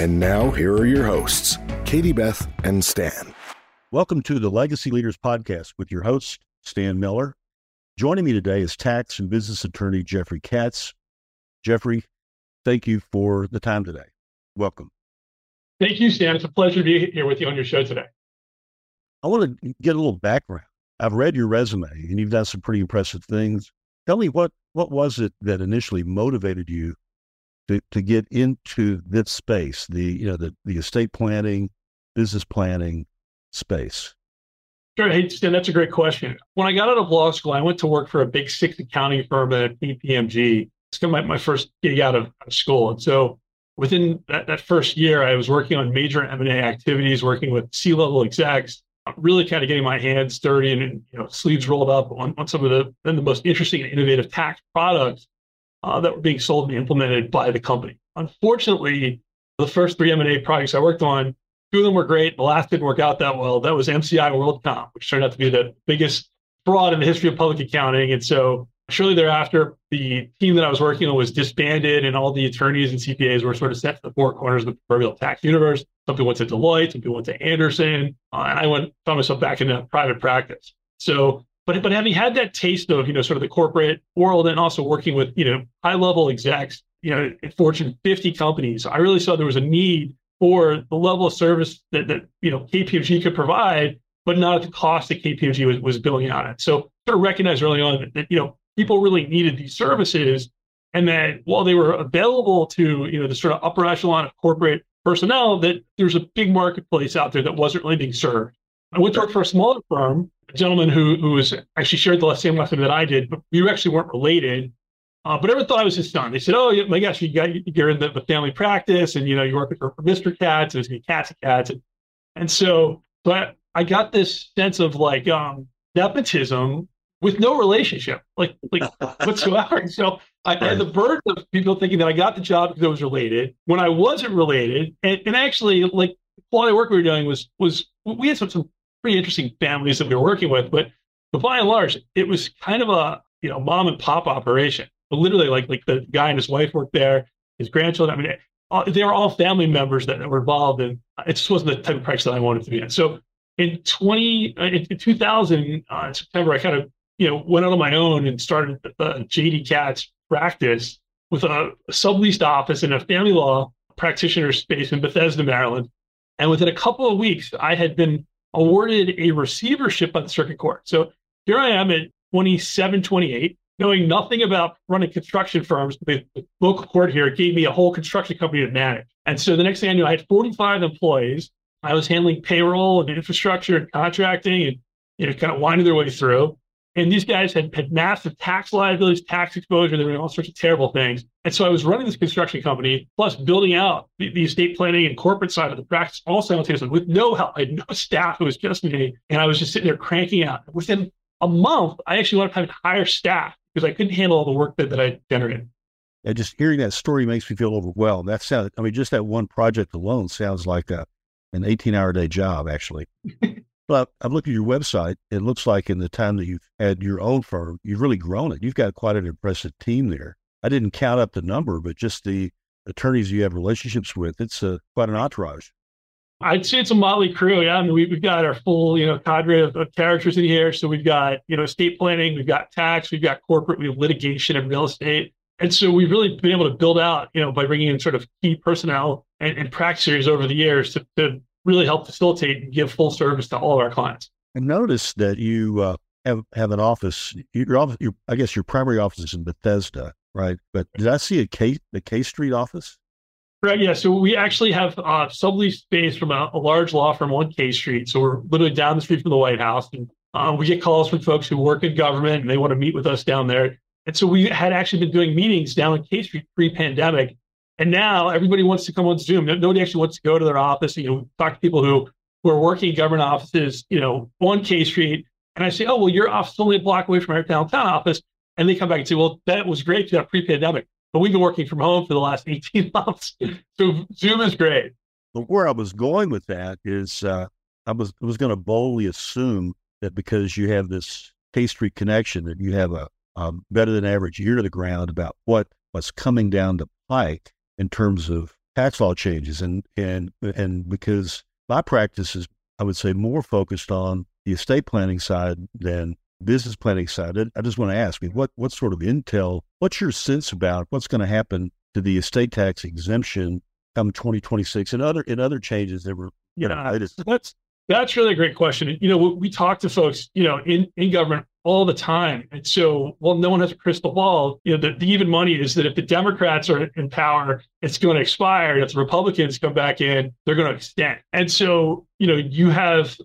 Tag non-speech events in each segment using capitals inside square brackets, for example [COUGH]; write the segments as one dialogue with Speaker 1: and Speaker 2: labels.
Speaker 1: And now, here are your hosts, Katie Beth and Stan.
Speaker 2: Welcome to the Legacy Leaders Podcast with your host, Stan Miller. Joining me today is tax and business attorney Jeffrey Katz. Jeffrey, thank you for the time today. Welcome.
Speaker 3: Thank you, Stan. It's a pleasure to be here with you on your show today.
Speaker 2: I want to get a little background. I've read your resume and you've done some pretty impressive things. Tell me what what was it that initially motivated you to, to get into this space, the you know the the estate planning, business planning space?
Speaker 3: Sure. Hey, Stan, that's a great question. When I got out of law school, I went to work for a big six accounting firm at KPMG. It's kind of my, my first gig out of, out of school. And so within that, that first year, I was working on major M&A activities, working with C-level execs, really kind of getting my hands dirty and you know sleeves rolled up on, on some of the then the most interesting and innovative tax products uh, that were being sold and implemented by the company. Unfortunately, the first three M&A projects I worked on, two of them were great. The last didn't work out that well. That was MCI WorldCom, which turned out to be the biggest fraud in the history of public accounting. And so shortly thereafter, the team that I was working on was disbanded, and all the attorneys and CPAs were sort of sent to the four corners of the proverbial tax universe. Some people went to Deloitte, some people went to Andersen, uh, and I went found myself back in a private practice. So, but but having had that taste of you know sort of the corporate world and also working with you know high level execs, you know, Fortune 50 companies, I really saw there was a need for the level of service that that you know KPMG could provide, but not at the cost that KPMG was, was billing out at. So sort of recognized early on that, that you know people really needed these services and that while they were available to you know the sort of upper echelon of corporate personnel that there's a big marketplace out there that wasn't really being served i went to work for a smaller firm a gentleman who, who was actually shared the same lesson that i did but we actually weren't related uh, but everyone thought i was his son. They said oh my gosh you got you're in the, the family practice and you know you're working for, mr katz and it's be Katz and Katz and, and so so I, I got this sense of like um nepotism with no relationship, like like [LAUGHS] whatsoever. So I had the burden of people thinking that I got the job because I was related. When I wasn't related, and, and actually, like the quality of work we were doing was was we had some, some pretty interesting families that we were working with, but but by and large, it was kind of a you know mom and pop operation. But literally, like like the guy and his wife worked there, his grandchildren. I mean, they were all family members that, were involved, and it just wasn't the type of practice that I wanted to be in. So in 20 uh, in 2000 uh, in September, I kind of you know, went out on my own and started a JD Katz practice with a subleased office in a family law practitioner space in Bethesda, Maryland. And within a couple of weeks, I had been awarded a receivership by the circuit court. So here I am at 27, 28, knowing nothing about running construction firms. The, the local court here gave me a whole construction company to manage. And so the next thing I knew, I had 45 employees. I was handling payroll and infrastructure and contracting and you know, kind of winding their way through. And these guys had, had massive tax liabilities, tax exposure. They were doing all sorts of terrible things. And so I was running this construction company, plus building out the, the estate planning and corporate side of the practice all simultaneously with no help. I had no [LAUGHS] staff. It was just me. And I was just sitting there cranking out. Within a month, I actually wound up having to hire staff because I couldn't handle all the work that, that I generated.
Speaker 2: And just hearing that story makes me feel overwhelmed. That sounds, I mean, just that one project alone sounds like a, an 18 hour day job, actually. [LAUGHS] But I've looked at your website. It looks like in the time that you've had your own firm, you've really grown it. You've got quite an impressive team there. I didn't count up the number, but just the attorneys you have relationships with, it's a, quite an entourage.
Speaker 3: I'd say it's a motley crew. Yeah, I mean, we, have got our full, you know, cadre of, of, characters in here. So we've got, you know, estate planning, we've got tax, we've got corporate, we have litigation and real estate. And so we've really been able to build out, you know, by bringing in sort of key personnel and, and practitioners over the years to, to really help facilitate and give full service to all of our clients.
Speaker 2: I noticed that you uh, have have an office. Your office, your, I guess, your primary office is in Bethesda, right? But did I see a K the K Street office?
Speaker 3: Right. Yeah. So we actually have uh, sublease space from a, a, large law firm on K Street. So we're literally down the street from the White House, and uh, we get calls from folks who work in government and they want to meet with us down there. And so we had actually been doing meetings down on K Street pre-pandemic, and now everybody wants to come on Zoom. Nobody actually wants to go to their office. You know, talk to people who who are working in government offices, you know, on K Street. And I say, oh, well, your office is only a block away from our downtown office. And they come back and say, well, that was great to pre-pandemic, but we've been working from home for the last [LAUGHS] 18 months. so Zoom is great.
Speaker 2: But where I was going with that is uh, I was was going to boldly assume that because you have this K Street connection, that you have a um, better than average ear to the ground about what what's coming down the pike in terms of tax law changes, and and and because my practice is, I would say, more focused on the estate planning side than business planning side. I just want to ask me what what sort of intel, what's your sense about what's going to happen to the estate tax exemption come 2026 and other and other changes that were you know
Speaker 3: that's that's really a great question. You know, we talk to folks, you know, in, in government all the time. And so, well, no one has a crystal ball. You know, the, the even money is that if the Democrats are in power, it's going to expire. And if the Republicans come back in, they're going to extend. And so, you know, you have,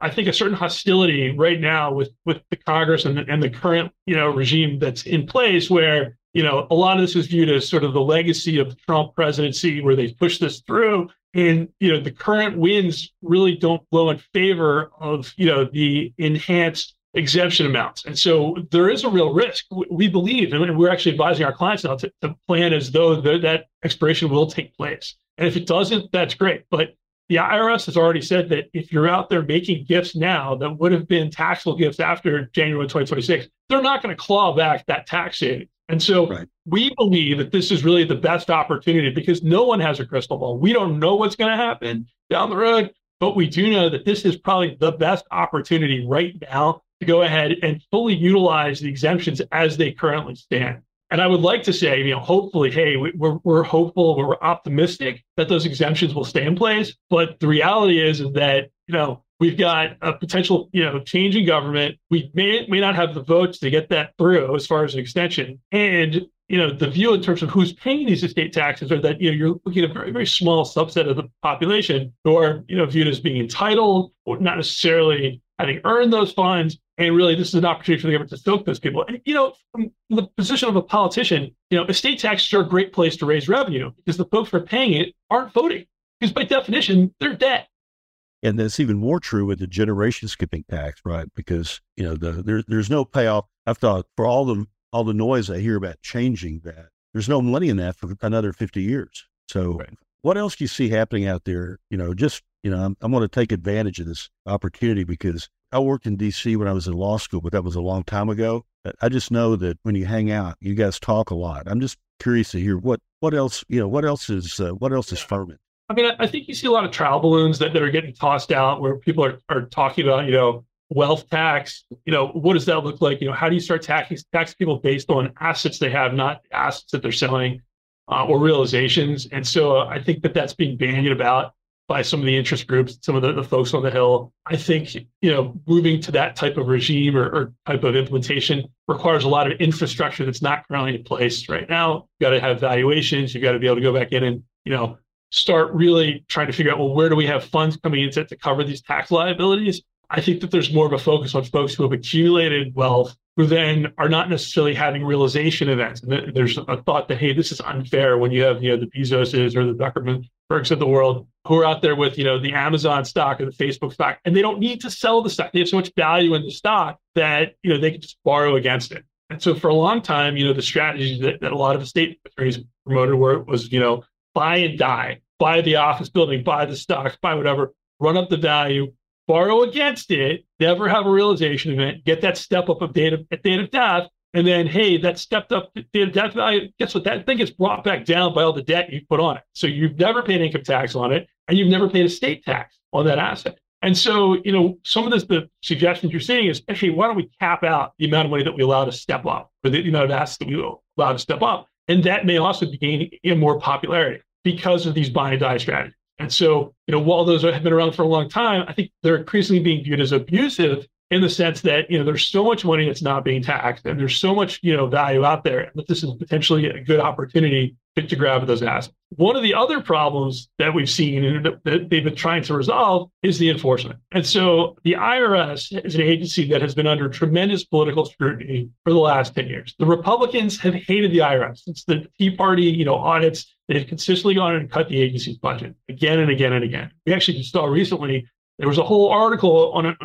Speaker 3: I think, a certain hostility right now with with the Congress and the, and the current, you know, regime that's in place where you know, a lot of this is viewed as sort of the legacy of the Trump presidency where they pushed this through. And, you know, the current winds really don't blow in favor of, you know, the enhanced exemption amounts. And so there is a real risk. We believe, and we're actually advising our clients now to, to plan as though the, that expiration will take place. And if it doesn't, that's great. But the IRS has already said that if you're out there making gifts now that would have been taxable gifts after January 2026, they're not going to claw back that tax savings. And so right. we believe that this is really the best opportunity because no one has a crystal ball. We don't know what's going to happen down the road, but we do know that this is probably the best opportunity right now to go ahead and fully utilize the exemptions as they currently stand. And I would like to say, you know, hopefully, hey, we're, we're hopeful, we're optimistic that those exemptions will stay in place. But the reality is, is that, you know, we've got a potential, you know, change in government. We may, may not have the votes to get that through as far as an extension. And, you know, the view in terms of who's paying these estate taxes are that, you know, you're looking at a very, very small subset of the population who are, you know, viewed as being entitled or not necessarily having earned those funds and really, this is an opportunity for the government to soak those people. And, you know, from the position of a politician, you know, estate taxes are a great place to raise revenue because the folks who are paying it aren't voting because by definition, they're dead.
Speaker 2: And that's even more true with the generation skipping tax, right? Because, you know, the, there, there's no payoff. I've thought for all the, all the noise I hear about changing that, there's no money in that for another 50 years. So right. what else do you see happening out there? You know, just, you know, I'm, I'm going to take advantage of this opportunity because I worked in DC when I was in law school, but that was a long time ago. I just know that when you hang out, you guys talk a lot. I'm just curious to hear what what else you know. What else is uh, what else is firming?
Speaker 3: I mean, I think you see a lot of trial balloons that, that are getting tossed out where people are, are talking about, you know, wealth tax. You know, what does that look like? You know, how do you start taxing tax people based on assets they have, not assets that they're selling uh, or realizations? And so uh, I think that that's being bandied about by some of the interest groups, some of the, the folks on the Hill. I think, you know, moving to that type of regime or, or type of implementation requires a lot of infrastructure that's not currently in place right now. You've got to have valuations. You've got to be able to go back in and, you know, start really trying to figure out, well, where do we have funds coming in to, to cover these tax liabilities? I think that there's more of a focus on folks who have accumulated wealth who then are not necessarily having realization events. And there's a thought that, hey, this is unfair when you have, you know, the Bezoses or the Zuckerbergs of the world who are out there with, you know, the Amazon stock or the Facebook stock, and they don't need to sell the stock. They have so much value in the stock that, you know, they can just borrow against it. And so for a long time, you know, the strategy that, that a lot of estate attorneys promoted were was, you know, buy and die, buy the office building, buy the stocks, buy whatever, run up the value, borrow against it, never have a realization event, get that step up of date of, at date of death, and then hey, that stepped up of death value. Guess what? That thing gets brought back down by all the debt you put on it. So you've never paid income tax on it, and you've never paid a state tax on that asset. And so, you know, some of this, the suggestions you're seeing is actually, why don't we cap out the amount of money that we allow to step up, or the amount of assets that we allow to step up? And that may also be gaining in more popularity because of these buy and die strategies. And so, you know, while those have been around for a long time, I think they're increasingly being viewed as abusive in the sense that, you know, there's so much money that's not being taxed and there's so much, you know, value out there that this is potentially a good opportunity to, grab those assets. One of the other problems that we've seen and that they've been trying to resolve is the enforcement. And so the IRS is an agency that has been under tremendous political scrutiny for the last 10 years. The Republicans have hated the IRS since the Tea Party, you know, audits. They've consistently gone and cut the agency's budget again and again and again. We actually just saw recently There was a whole article on an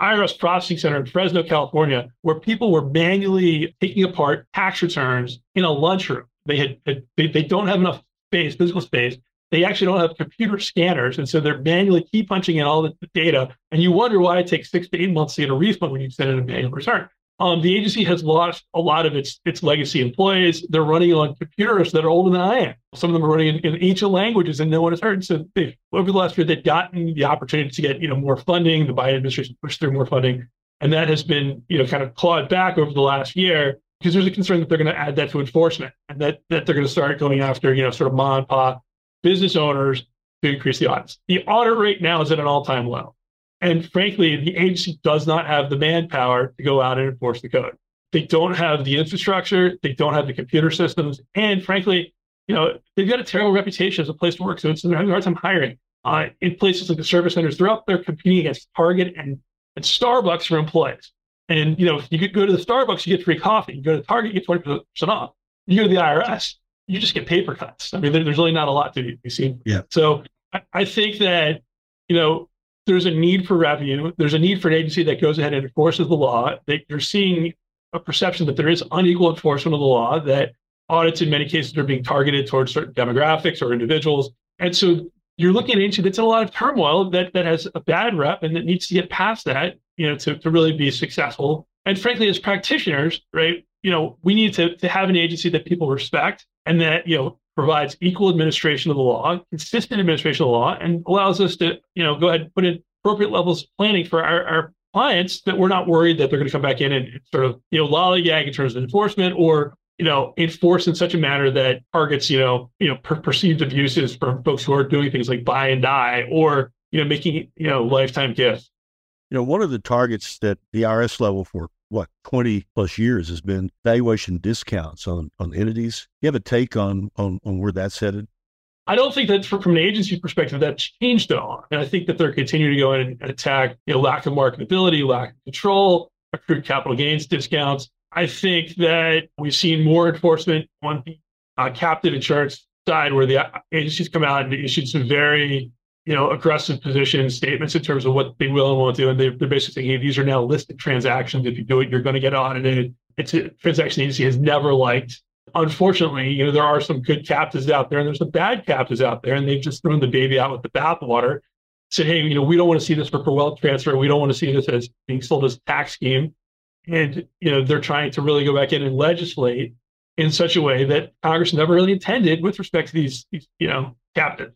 Speaker 3: IRS processing center in Fresno, California, where people were manually taking apart tax returns in a lunchroom. They had they, they don't have enough space, physical space. They actually don't have computer scanners, and so they're manually key punching in all the data. And you wonder why it takes six to eight months to get a refund when you send in a manual return. Um, the agency has lost a lot of its its legacy employees. They're running on computers that are older than I am. Some of them are running in, in ancient languages, and no one has heard. So over the last year, they've gotten the opportunity to get you know more funding. The Biden administration pushed through more funding, and that has been you know kind of clawed back over the last year because there's a concern that they're going to add that to enforcement and that that they're going to start going after you know sort of mom and pop business owners to increase the audits. The audit rate now is at an all time low. And frankly, the agency does not have the manpower to go out and enforce the code. They don't have the infrastructure, they don't have the computer systems, and frankly, you know, they've got a terrible reputation as a place to work. So it's they're having a hard time hiring. Uh, in places like the service centers, they're up there competing against Target and, and Starbucks for employees. And you know, if you could go to the Starbucks, you get free coffee. You go to Target, you get 20% off. You go to the IRS, you just get paper cuts. I mean, there, there's really not a lot to be seen.
Speaker 2: Yeah.
Speaker 3: So I, I think that, you know, there's a need for revenue. There's a need for an agency that goes ahead and enforces the law. That you're seeing a perception that there is unequal enforcement of the law, that audits in many cases are being targeted towards certain demographics or individuals. And so you're looking at an agency that's in a lot of turmoil that, that has a bad rep and that needs to get past that, you know, to, to really be successful. And frankly, as practitioners, right, you know, we need to, to have an agency that people respect and that, you know, provides equal administration of the law, consistent administration of the law, and allows us to, you know, go ahead and put in appropriate levels of planning for our, our clients that we're not worried that they're going to come back in and sort of, you know, lollygag in terms of enforcement or, you know, enforce in such a manner that targets, you know, you know, per- perceived abuses from folks who are doing things like buy and die or, you know, making, you know, lifetime gifts.
Speaker 2: You know, one of the targets that the IRS level for what 20 plus years has been valuation discounts on on entities. You have a take on on on where that's headed?
Speaker 3: I don't think that from, an agency perspective that changed at all. And I think that they're continuing to go in and attack you know lack of marketability, lack of control, accrued capital gains discounts. I think that we've seen more enforcement on the uh, captive insurance side, where the agencies come out and issued some very you know, aggressive position statements in terms of what they will and won't do. And they, are basically saying, hey, these are now listed transactions. If you do it, you're going to get audited. It's a transaction agency has never liked. Unfortunately, you know, there are some good captives out there and there's some bad captives out there, and they've just thrown the baby out with the bathwater. Said, hey, you know, we don't want to see this for, wealth transfer. We don't want to see this as being sold as a tax scheme. And, you know, they're trying to really go back in and legislate in such a way that Congress never really intended with respect to these, these you know, captives.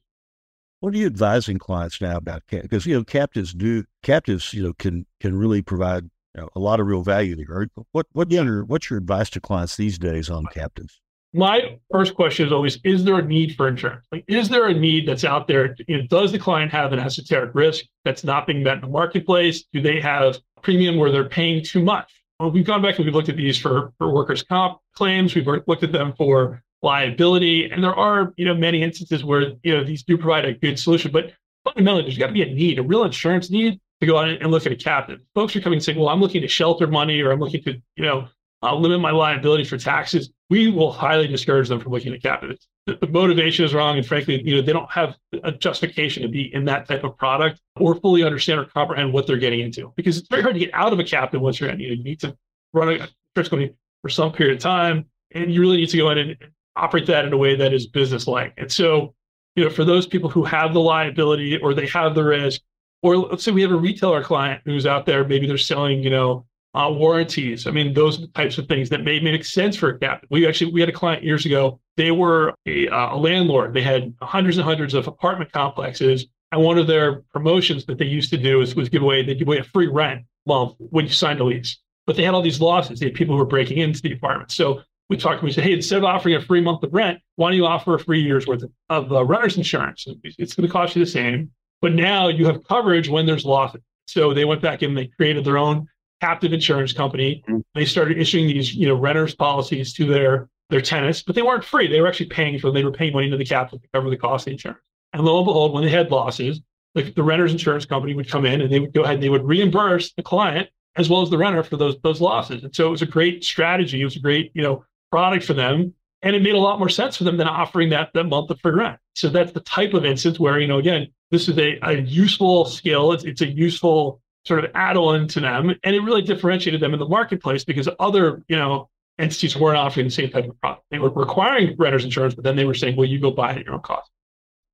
Speaker 2: What are you advising clients now about because you know captives do captives you know can can really provide you know, a lot of real value there. What what your what's your advice to clients these days on captives?
Speaker 3: My first question is always: Is there a need for insurance? Like, is there a need that's out there? You know, does the client have an esoteric risk that's not being met in the marketplace? Do they have premium where they're paying too much? Well, we've gone back and we've looked at these for, for workers' comp claims. We've looked at them for liability. And there are, you know, many instances where, you know, these do provide a good solution, but fundamentally there's got to be a need, a real insurance need to go out and look at a captive. Folks are coming and saying, well, I'm looking to shelter money or I'm looking to, you know, uh, limit my liability for taxes. We will highly discourage them from looking at captives. The, the motivation is wrong. And frankly, you know, they don't have a justification to be in that type of product or fully understand or comprehend what they're getting into because it's very hard to get out of a captive once you're in. You need to run a insurance company for some period of time. And you really need to go in and operate that in a way that is business like. And so, you know, for those people who have the liability or they have the risk, or let's say we have a retailer client who's out there, maybe they're selling, you know, uh, warranties. I mean, those types of things that may make sense for a captive. We actually we had a client years ago. They were a, uh, a landlord. They had hundreds and hundreds of apartment complexes, and one of their promotions that they used to do was, was give away they give away a free rent month when you signed a lease. But they had all these losses. They had people who were breaking into the apartment. So we talked, we said, hey, instead of offering a free month of rent, why don't you offer a free year's worth of, of uh, renter's insurance? It's going to cost you the same, but now you have coverage when there's losses. So they went back and they created their own captive insurance company. Mm-hmm. They started issuing these, you know, renters policies to their their tenants, but they weren't free. They were actually paying for them. They were paying money to the captive to cover the cost of the insurance. And lo and behold, when they had losses, the, the renter's insurance company would come in and they would go ahead and they would reimburse the client as well as the renter for those those losses. And so it was a great strategy. It was a great, you know, product for them. And it made a lot more sense for them than offering that, that month of free rent. So that's the type of instance where, you know, again, this is a, a useful skill. It's, it's a useful sort of add-on to them, and it really differentiated them in the marketplace because other, you know, entities weren't offering the same type of product. They were requiring renters insurance, but then they were saying, "Well, you go buy it at your own cost."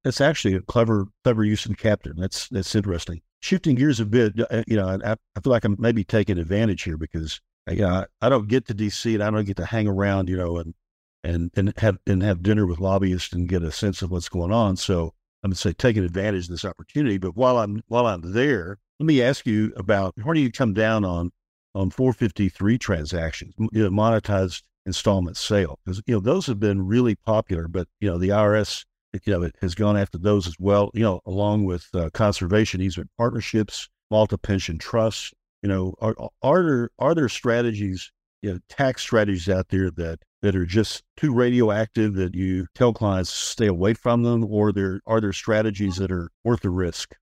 Speaker 2: That's actually a clever, clever use of captive. That's that's interesting. Shifting gears a bit, uh, you know, I, I feel like I'm maybe taking advantage here because know, I, I don't get to DC and I don't get to hang around, you know, and and and have and have dinner with lobbyists and get a sense of what's going on. So I'm gonna say taking advantage of this opportunity. But while I'm while I'm there, let me ask you about where do you come down on on 453 transactions, you know, monetized installment sale? Because you know those have been really popular, but you know the IRS you know it has gone after those as well. You know, along with uh, conservation easement partnerships, multi pension trusts. You know, are are there are there strategies, you know, tax strategies out there that that are just too radioactive that you tell clients stay away from them, or there are there strategies that are worth the risk?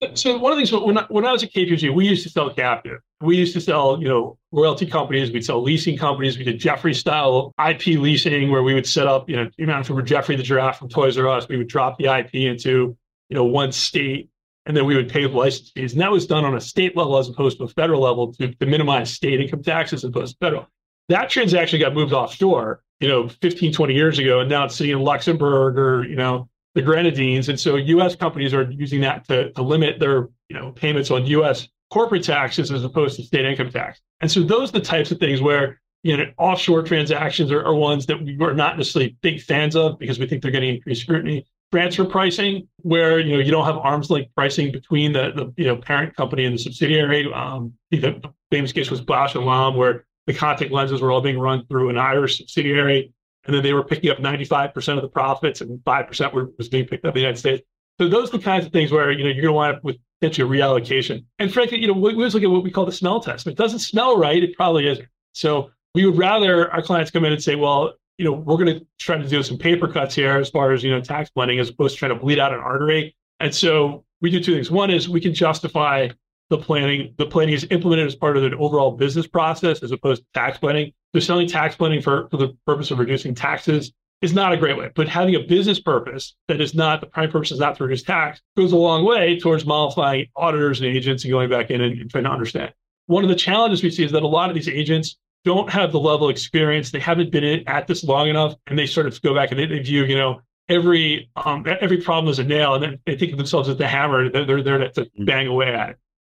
Speaker 3: Uh, so one of the things when I, when I was at KPMG, we used to sell captive. We used to sell, you know, royalty companies. We'd sell leasing companies. We did Geoffrey style IP leasing, where we would set up, you know, you were Geoffrey the giraffe from Toys R Us, we would drop the IP into, you know, one state, and then we would pay the license fees. And that was done on a state level as opposed to a federal level to, to minimize state income taxes as opposed to federal. That transaction got moved offshore, you know, 15, 20 years ago, and now it's sitting in Luxembourg or, you know, the Grenadines. And so U.S. companies are using that to, to limit their you know payments on U.S. corporate taxes as opposed to state income tax. And so those are the types of things where you know offshore transactions are, are ones that we are not necessarily big fans of because we think they're getting increased scrutiny. Transfer pricing, where you know you don't have arms length pricing between the, the you know parent company and the subsidiary. Um, the famous case was Bausch and Lomb, where the contact lenses were all being run through an Irish subsidiary and then they were picking up 95% of the profits and 5% were, was being picked up in the United States. So those are the kinds of things where, you know, you're going to wind up with potentially a reallocation. And frankly, you know, we always look at what we call the smell test. If it doesn't smell right, it probably isn't. So we would rather our clients come in and say, well, you know, we're going to try to do some paper cuts here as far as, you know, tax planning as opposed to trying to bleed out an artery. And so we do two things. One is we can justify the planning. The planning is implemented as part of the overall business process as opposed to tax planning. So selling tax planning for, for the purpose of reducing taxes is not a great way. But having a business purpose that is not the prime purpose is not to reduce tax goes a long way towards mollifying auditors and agents and going back in and, and trying to understand. One of the challenges we see is that a lot of these agents don't have the level of experience. They haven't been at this long enough, and they sort of go back and they, they view, you know, every um, every problem as a nail, and then they think of themselves as the hammer. They're, they're there to, to mm. bang away at it.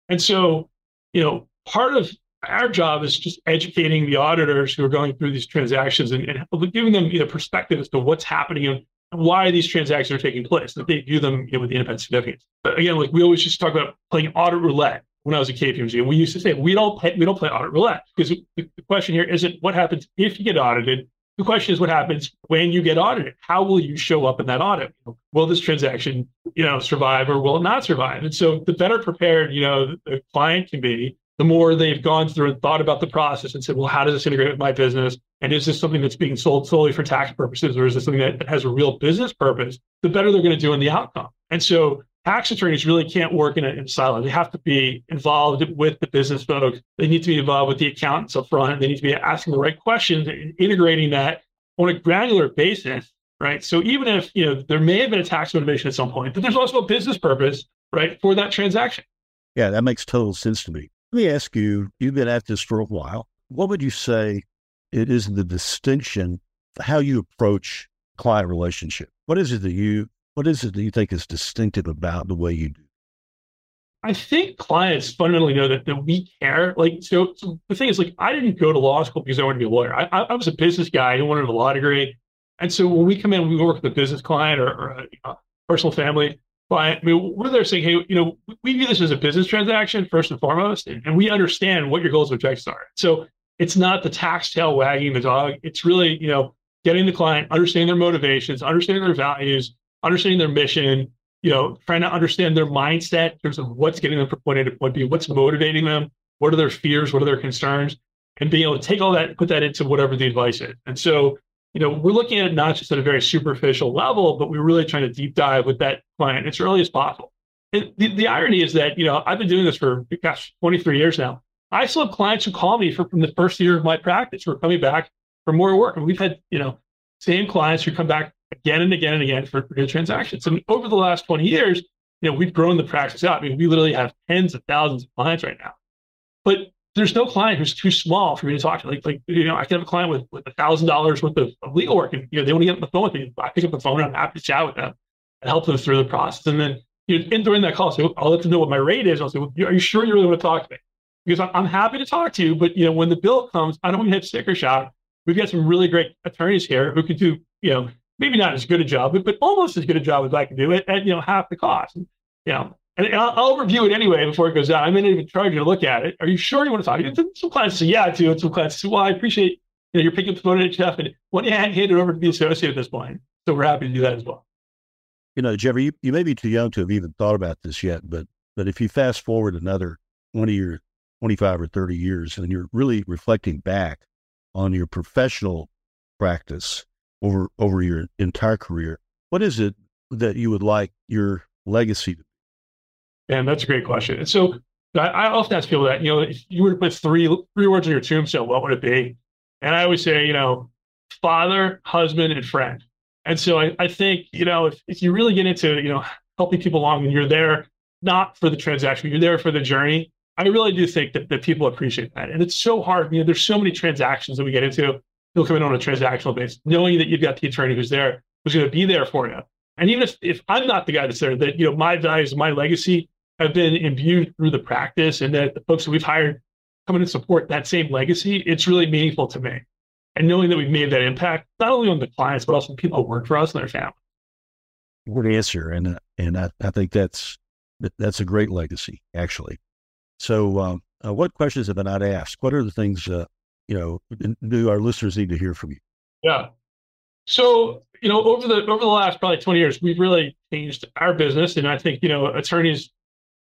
Speaker 3: And so, you know, part of our job is just educating the auditors who are going through these transactions and, and giving them you know, perspective as to what's happening and why these transactions are taking place, that they view them you know, with the independent significance. But again, like we always just talk about playing audit roulette when I was at KPMG, and we used to say we don't play, we don't play audit roulette because the, question here isn't what happens if you get audited. The question is what happens when you get audited. How will you show up in that audit? Will this transaction, you know, survive or will it not survive? And so the better prepared, you know, the client can be, the more they've gone through and thought about the process and said, well, how does this integrate with my business? And is this something that's being sold solely for tax purposes or is this something that has a real business purpose? The better they're going to do in the outcome. And so tax attorneys really can't work in a, in silo. They have to be involved with the business folks. They need to be involved with the accountants up front. They need to be asking the right questions and integrating that on a granular basis, right? So even if, you know, there may have been a tax motivation at some point, but there's also a business purpose, right, for that transaction.
Speaker 2: Yeah, that makes total sense to me. Let me ask you, you've been at this for a while. What would you say it is the distinction, how you approach client relationship? What is it that you, what is it that you think is distinctive about the way you do?
Speaker 3: I think clients fundamentally know that, that we care. Like, so, so, the thing is, like, I didn't go to law school because I wanted to be a lawyer. I, I, was a business guy who wanted a law degree. And so when we come in, we work with a business client or, or a you know, personal family client. I mean, we're there saying, hey, you know, we view this as a business transaction first and foremost, and we understand what your goals and objectives are. So it's not the tax tail wagging the dog. It's really, you know, getting the client, understanding their motivations, understanding their values, understanding their mission, you know, trying to understand their mindset in terms of what's getting them from point A to point B, what's motivating them, what are their fears, what are their concerns, and being able to take all that, put that into whatever the advice is. And so you know, we're looking at it not just at a very superficial level, but we're really trying to deep dive with that client as early as possible. And the, the irony is that, you know, I've been doing this for, gosh, 23 years now. I still have clients who call me for, from the first year of my practice who are coming back for more work. And we've had, you know, same clients who come back again and again and again for, good transactions. And over the last 20 years, you know, we've grown the practice out. I mean, we literally have tens of thousands of clients right now. But there's no client who's too small for me to talk to. Like, like you know, I can have a client with with a thousand dollars worth of, of, legal work, and you know, they want to get on the phone with me. I pick up the phone, and I'm happy to chat with them and help them through the process. And then you know, and during that call, so I'll let them know what my rate is. I'll say, well, "Are you sure you really want to talk to me?" Because I'm, I'm happy to talk to you, but you know, when the bill comes, I don't want to hit sticker shock. We've got some really great attorneys here who can do, you know, maybe not as good a job, but, but almost as good a job as I can do it at you know half the cost. And, you know, and I'll, I'll, review it anyway before it goes out. I may not even charge you to look at it. Are you sure you want to talk? Some clients say yeah to, and some clients say, well, I appreciate you know you're picking up the phone at Jeff, and when you hand it over to the associate at this point. So we're happy to do that as well.
Speaker 2: You know, Jeffrey, you, you may be too young to have even thought about this yet, but but if you fast forward another twenty or twenty five or thirty years, and you're really reflecting back on your professional practice over over your entire career, what is it that you would like your legacy to be?
Speaker 3: And that's a great question. And so I, I often ask people that, you know, if you were to put three three words on your tombstone, what would it be? And I always say, you know, father, husband, and friend. And so I, I think, you know, if, if you really get into, you know, helping people along and you're there not for the transaction, you're there for the journey, I really do think that, that people appreciate that. And it's so hard. You know, there's so many transactions that we get into. People come in on a transactional basis, knowing that you've got the attorney who's there, who's going to be there for you. And even if, if I'm not the guy that's there, that, you know, my values, my legacy have been imbued through the practice and that the folks that we've hired come in and support that same legacy, it's really meaningful to me. And knowing that we've made that impact, not only on the clients, but also people who work for us and their family.
Speaker 2: Good answer. And, and I, I think that's, that's a great legacy, actually. So, um, uh, what questions have I not asked? What are the things, uh, you know, do our listeners need to hear from you?
Speaker 3: Yeah. So, you know, over the over the last probably 20 years, we've really changed our business. And I think, you know, attorneys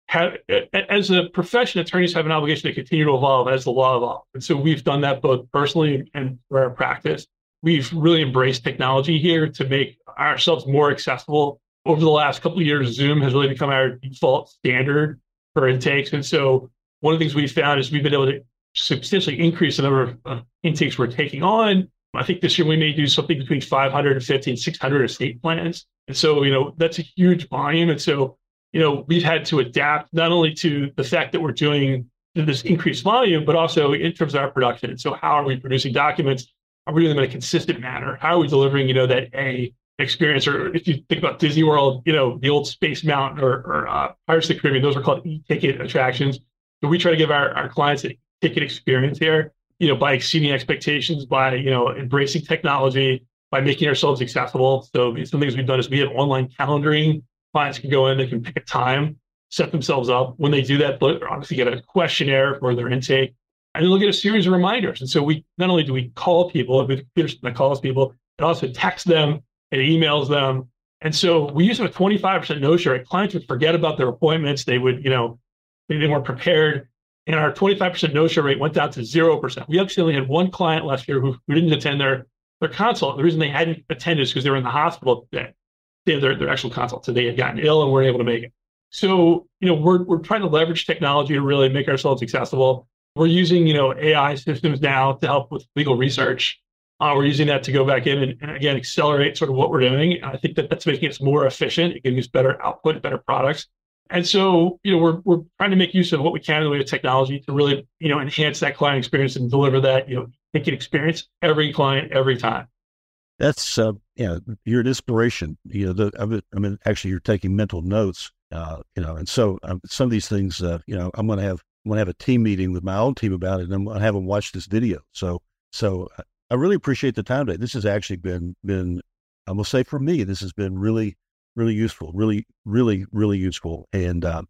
Speaker 3: have, as a profession, attorneys have an obligation to continue to evolve as the law evolves. And so we've done that both personally and for our practice. We've really embraced technology here to make ourselves more accessible. Over the last couple of years, Zoom has really become our default standard for intakes. And so one of the things we found is we've been able to substantially increase the number of uh, intakes we're taking on. I think this year we may do something between 500 and 15, 600 estate plans. And so, you know, that's a huge volume. And so, you know, we've had to adapt not only to the fact that we're doing this increased volume, but also in terms of our production. And so how are we producing documents? Are we doing them in a consistent manner? How are we delivering, you know, that A experience? Or if you think about Disney World, you know, the old Space Mountain or, or uh, Pirates of the Caribbean, those are called e-ticket attractions. So we try to give our, our clients a ticket experience here, you know, by exceeding expectations, by, you know, embracing technology, by making ourselves accessible. So some things we've done is we have online calendaring. Clients can go in, they can pick a time, set themselves up. When they do that, they obviously get a questionnaire for their intake, and they'll get a series of reminders. And so we not only do we call people, the computer that calls people, it also texts them, it emails them. And so we used to have a 25% no-show. Clients would forget about their appointments. They would, you know, they weren't prepared. And our 25% no-show rate went down to 0%. We actually only had one client last year who, who didn't attend their, their consult. The reason they hadn't attended is because they were in the hospital that day their, their actual consult. So they had gotten ill and weren't able to make it. So, you know, we're, we're trying to leverage technology to really make ourselves accessible. We're using, you know, AI systems now to help with legal research. Uh, we're using that to go back in and, and, again accelerate sort of what we're doing. I think that that's making us more efficient. It gives us better output, better products. And so, you know, we're we're trying to make use of what we can in the way of technology to really, you know, enhance that client experience and deliver that, you know, ticket experience every client every time.
Speaker 2: That's uh, yeah, you're an inspiration. You know, the, I mean, actually, you're taking mental notes. Uh, you know, and so um, some of these things, uh, you know, I'm going to have I'm going to have a team meeting with my own team about it, and I'm going to have them watch this video. So, so uh, I really appreciate the time today. This has actually been been I'm going to say for me, this has been really really useful, really, really, really useful. And um,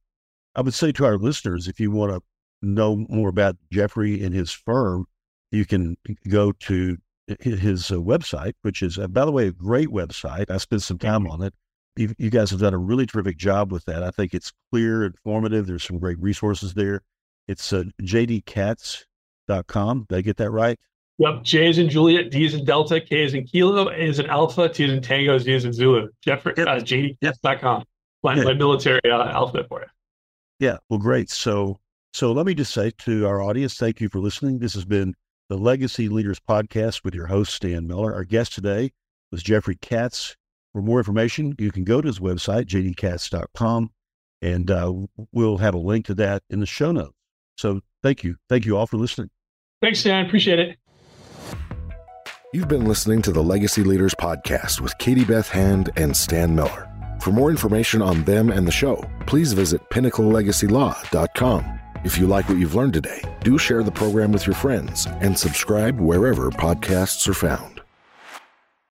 Speaker 2: I would say to our listeners, if you want to know more about Jeffrey and his firm, you can go to his uh, website, which is, uh, by the way, a great website. I spent some time on it. You, you, guys have done a really terrific job with that. I think it's clear, informative. There's some great resources there. It's uh, jdkatz.com. Did I get that right?
Speaker 3: Yep. J is in Juliet, D is in Delta, K is in Kilo, A is in Alpha, T is in Tango, Z is in Zulu. Jeffrey, yep. uh, JDKatz.com. My, yep. my military uh, alphabet for you.
Speaker 2: Yeah. Well, great. So, so let me just say to our audience, thank you for listening. This has been the Legacy Leaders Podcast with your host, Stan Miller. Our guest today was Jeffrey Katz. For more information, you can go to his website, jdkatz.com. And uh, we'll have a link to that in the show notes. So thank you. Thank you all for listening.
Speaker 3: Thanks, Stan. Appreciate it.
Speaker 1: You've been listening to the Legacy Leaders Podcast with Katie Beth Hand and Stan Miller. For more information on them and the show, please visit pinnaclelegacylaw.com. If you like what you've learned today, do share the program with your friends and subscribe wherever podcasts are found.